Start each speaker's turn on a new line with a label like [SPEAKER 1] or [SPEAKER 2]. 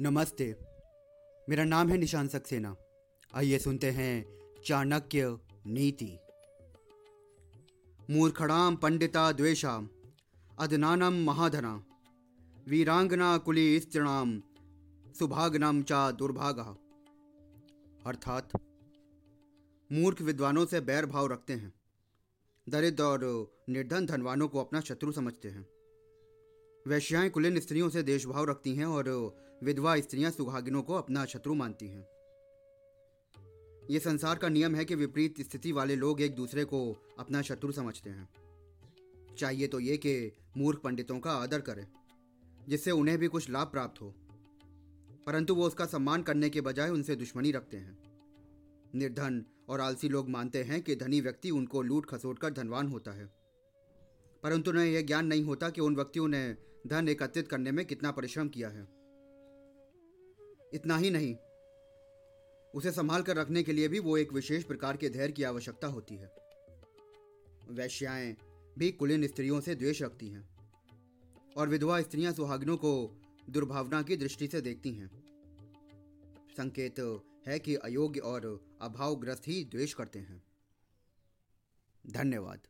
[SPEAKER 1] नमस्ते। मेरा नाम है निशान सक्सेना। आइए सुनते हैं चाणक्य नीति। मूर्खणाम पंडिता द्वेषाम अदनानम महाधना, वीरांगना कुली स्त्रीणाम सुभागनम चा दुर्भागा। अर्थात, मूर्ख विद्वानों से बैर भाव रखते हैं, दरिद्र और निर्धन धनवानों को अपना शत्रु समझते हैं। वैश्याएँ कुलीन स्त्रियों से देशभाव रखती हैं और विधवा स्त्रियाँ सुहागिनों को अपना शत्रु मानती हैं। ये संसार का नियम है कि विपरीत स्थिति वाले लोग एक दूसरे को अपना शत्रु समझते हैं। चाहिए तो ये कि मूर्ख पंडितों का आदर करें, जिससे उन्हें भी कुछ लाभ प्राप्त हो। परंतु वो उसका सम्मान करने के बजाय उनसे दुश्मनी रखते हैं। निर्धन और आलसी लोग मानते हैं कि धनी व्यक्ति उनको लूट खसोट कर धनवान होता है। परंतु उन्हें यह ज्ञान नहीं होता कि उन व्यक्तियों ने धन एकत्रित करने में कितना परिश्रम किया है। इतना ही नहीं, उसे संभाल कर रखने के लिए भी वो एक विशेष प्रकार के धैर्य की आवश्यकता होती है। वैश्याएँ भी कुलीन स्त्रियों से द्वेष रखती हैं और विधवा स्त्रियाँ सुहागिनों को दुर्भावना की दृष्टि से देखती हैं। संकेत है कि अयोग्य और अभावग्रस्त ही द्वेष करते हैं। धन्यवाद।